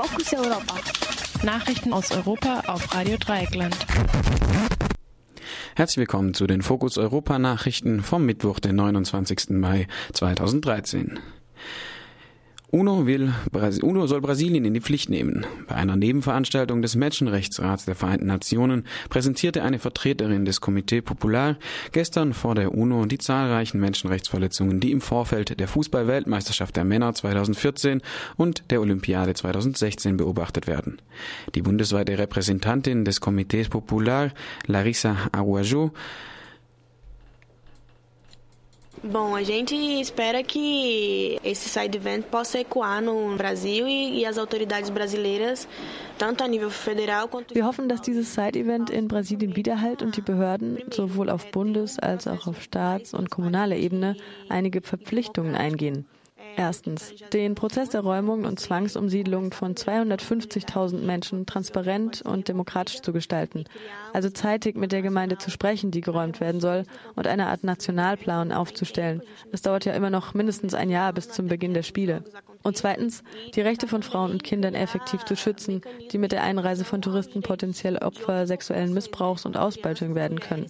Fokus Europa. Nachrichten aus Europa auf Radio Dreieckland. Herzlich willkommen zu den Fokus Europa Nachrichten vom Mittwoch, den 29. Mai 2013. UNO, will, UNO soll Brasilien in die Pflicht nehmen. Bei einer Nebenveranstaltung des Menschenrechtsrats der Vereinten Nationen präsentierte eine Vertreterin des Comité Popular gestern vor der UNO die zahlreichen Menschenrechtsverletzungen, die im Vorfeld der Fußball-Weltmeisterschaft der Männer 2014 und der Olympiade 2016 beobachtet werden. Die bundesweite Repräsentantin des Comités Popular, Larissa Aguajo, Bom, a gente espera que esse side event possa ecoar no Brasil e, e as autoridades brasileiras Wir hoffen, dass dieses Side-Event in Brasilien widerhallt und die Behörden sowohl auf Bundes- als auch auf Staats- und kommunaler Ebene einige Verpflichtungen eingehen. Erstens, den Prozess der Räumung und Zwangsumsiedlung von 250.000 Menschen transparent und demokratisch zu gestalten, also zeitig mit der Gemeinde zu sprechen, die geräumt werden soll, und eine Art Nationalplan aufzustellen. Es dauert ja immer noch mindestens ein Jahr bis zum Beginn der Spiele. Und zweitens, die Rechte von Frauen und Kindern effektiv zu schützen, die mit der Einreise von Touristen potenziell Opfer sexuellen Missbrauchs und Ausbeutung werden können.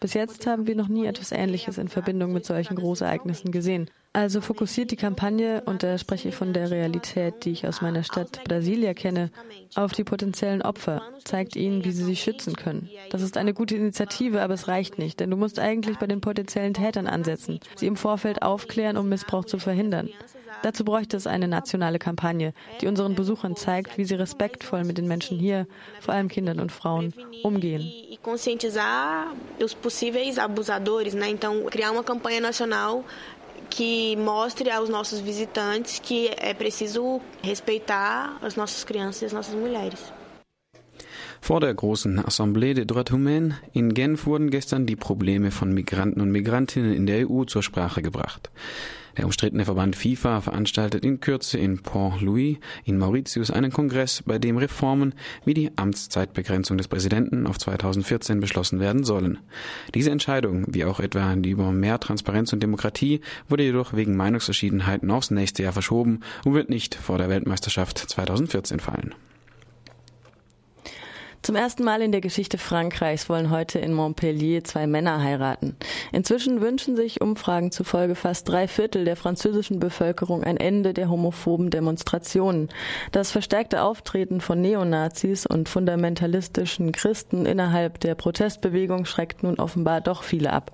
Bis jetzt haben wir noch nie etwas Ähnliches in Verbindung mit solchen Großereignissen gesehen. Also fokussiert die Kampagne, und da spreche ich von der Realität, die ich aus meiner Stadt Brasilia kenne, auf die potenziellen Opfer, zeigt ihnen, wie sie sich schützen können. Das ist eine gute Initiative, aber es reicht nicht, denn du musst eigentlich bei den potenziellen Tätern ansetzen, sie im Vorfeld aufklären, um Missbrauch zu verhindern. Dazu bräuchte es eine nationale Kampagne, die unseren Besuchern zeigt, wie sie respektvoll mit den Menschen hier, vor allem Kindern und Frauen, umgehen. E conscientizar os possíveis abusadores, né? Então, criar uma campanha nacional que mostre aos nossos visitantes que é preciso respeitar as nossas crianças e as nossas mulheres. Vor der großen Assemblée des Droits Humains in Genf wurden gestern die Probleme von Migranten und Migrantinnen in der EU zur Sprache gebracht. Der umstrittene Verband FIFA veranstaltet in Kürze in Port-Louis in Mauritius einen Kongress, bei dem Reformen wie die Amtszeitbegrenzung des Präsidenten auf 2014 beschlossen werden sollen. Diese Entscheidung, wie auch etwa die über mehr Transparenz und Demokratie, wurde jedoch wegen Meinungsverschiedenheiten aufs nächste Jahr verschoben und wird nicht vor der Weltmeisterschaft 2014 fallen. Zum ersten Mal in der Geschichte Frankreichs wollen heute in Montpellier zwei Männer heiraten. Inzwischen wünschen sich Umfragen zufolge fast drei Viertel der französischen Bevölkerung ein Ende der homophoben Demonstrationen. Das verstärkte Auftreten von Neonazis und fundamentalistischen Christen innerhalb der Protestbewegung schreckt nun offenbar doch viele ab.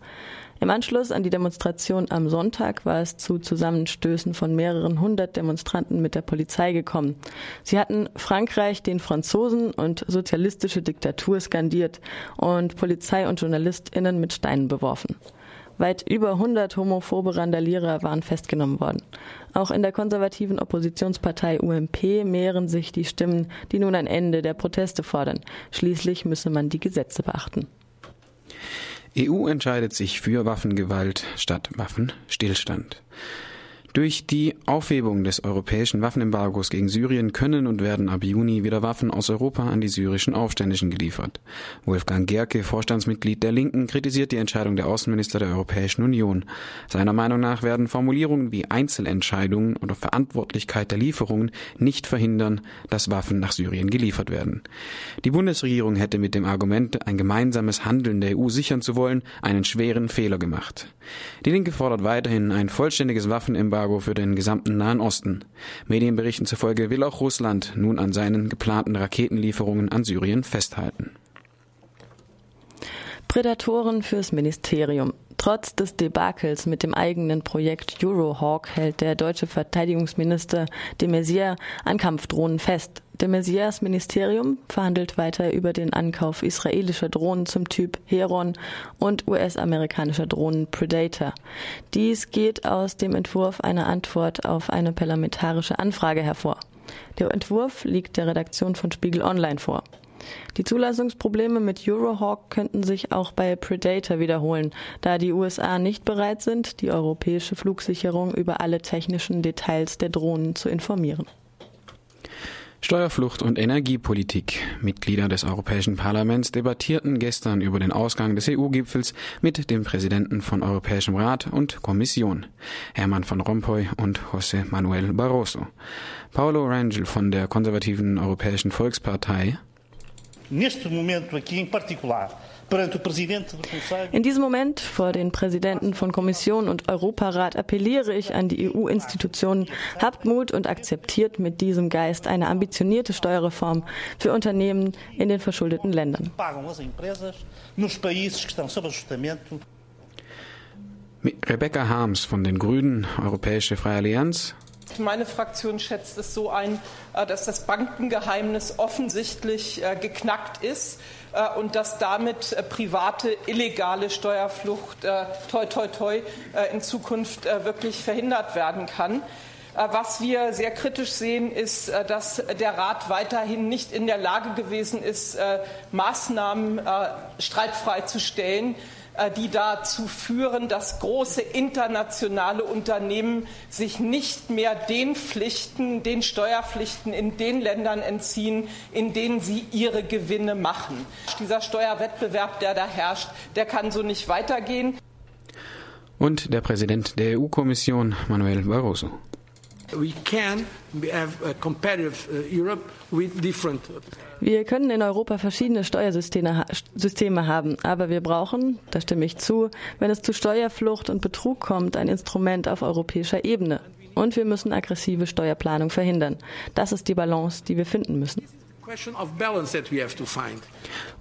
Im Anschluss an die Demonstration am Sonntag war es zu Zusammenstößen von mehreren hundert Demonstranten mit der Polizei gekommen. Sie hatten Frankreich den Franzosen und sozialistische Diktatur skandiert und Polizei und JournalistInnen mit Steinen beworfen. Weit über 100 homophobe Randalierer waren festgenommen worden. Auch in der konservativen Oppositionspartei UMP mehren sich die Stimmen, die nun ein Ende der Proteste fordern. Schließlich müsse man die Gesetze beachten. EU entscheidet sich für Waffengewalt statt Waffenstillstand. Durch die Aufhebung des europäischen Waffenembargos gegen Syrien können und werden ab Juni wieder Waffen aus Europa an die syrischen Aufständischen geliefert. Wolfgang Gerke, Vorstandsmitglied der Linken, kritisiert die Entscheidung der Außenminister der Europäischen Union. Seiner Meinung nach werden Formulierungen wie Einzelentscheidungen oder Verantwortlichkeit der Lieferungen nicht verhindern, dass Waffen nach Syrien geliefert werden. Die Bundesregierung hätte mit dem Argument, ein gemeinsames Handeln der EU sichern zu wollen, einen schweren Fehler gemacht. Die Linke fordert weiterhin ein vollständiges Waffenembargo Embargo für den gesamten Nahen Osten. Medienberichten zufolge will auch Russland nun an seinen geplanten Raketenlieferungen an Syrien festhalten. Prädatoren fürs Ministerium. Trotz des Debakels mit dem eigenen Projekt Eurohawk hält der deutsche Verteidigungsminister de Maizière an Kampfdrohnen fest. De Maizières Ministerium verhandelt weiter über den Ankauf israelischer Drohnen zum Typ Heron und US-amerikanischer Drohnen Predator. Dies geht aus dem Entwurf einer Antwort auf eine parlamentarische Anfrage hervor. Der Entwurf liegt der Redaktion von Spiegel Online vor. Die Zulassungsprobleme mit Eurohawk könnten sich auch bei Predator wiederholen, da die USA nicht bereit sind, die europäische Flugsicherung über alle technischen Details der Drohnen zu informieren. Steuerflucht und Energiepolitik. Mitglieder des Europäischen Parlaments debattierten gestern über den Ausgang des EU-Gipfels mit dem Präsidenten von Europäischem Rat und Kommission, Hermann van Rompuy und José Manuel Barroso. Paulo Rangel von der konservativen Europäischen Volkspartei. Neste momento aqui em particular, in diesem Moment vor den Präsidenten von Kommission und Europarat appelliere ich an die EU-Institutionen, habt Mut und akzeptiert mit diesem Geist eine ambitionierte Steuerreform für Unternehmen in den verschuldeten Ländern. Rebecca Harms von den Grünen, Europäische Freie Allianz. Meine Fraktion schätzt es so ein, äh, dass das Bankengeheimnis offensichtlich äh, geknackt ist äh, und dass damit private illegale Steuerflucht toi toi toi in Zukunft wirklich verhindert werden kann. Was wir sehr kritisch sehen, ist, dass der Rat weiterhin nicht in der Lage gewesen ist, Maßnahmen streitfrei zu stellen, die dazu führen, dass große internationale Unternehmen sich nicht mehr den Pflichten, den Steuerpflichten in den Ländern entziehen, in denen sie ihre Gewinne machen. Dieser Steuerwettbewerb, der da herrscht, der kann so nicht weitergehen. Und der Präsident der EU-Kommission, Manuel Barroso. Wir können in Europa verschiedene Steuersysteme Systeme haben, aber wir brauchen, da stimme ich zu, wenn es zu Steuerflucht und Betrug kommt, ein Instrument auf europäischer Ebene. Und wir müssen aggressive Steuerplanung verhindern. Das ist die Balance, die wir finden müssen.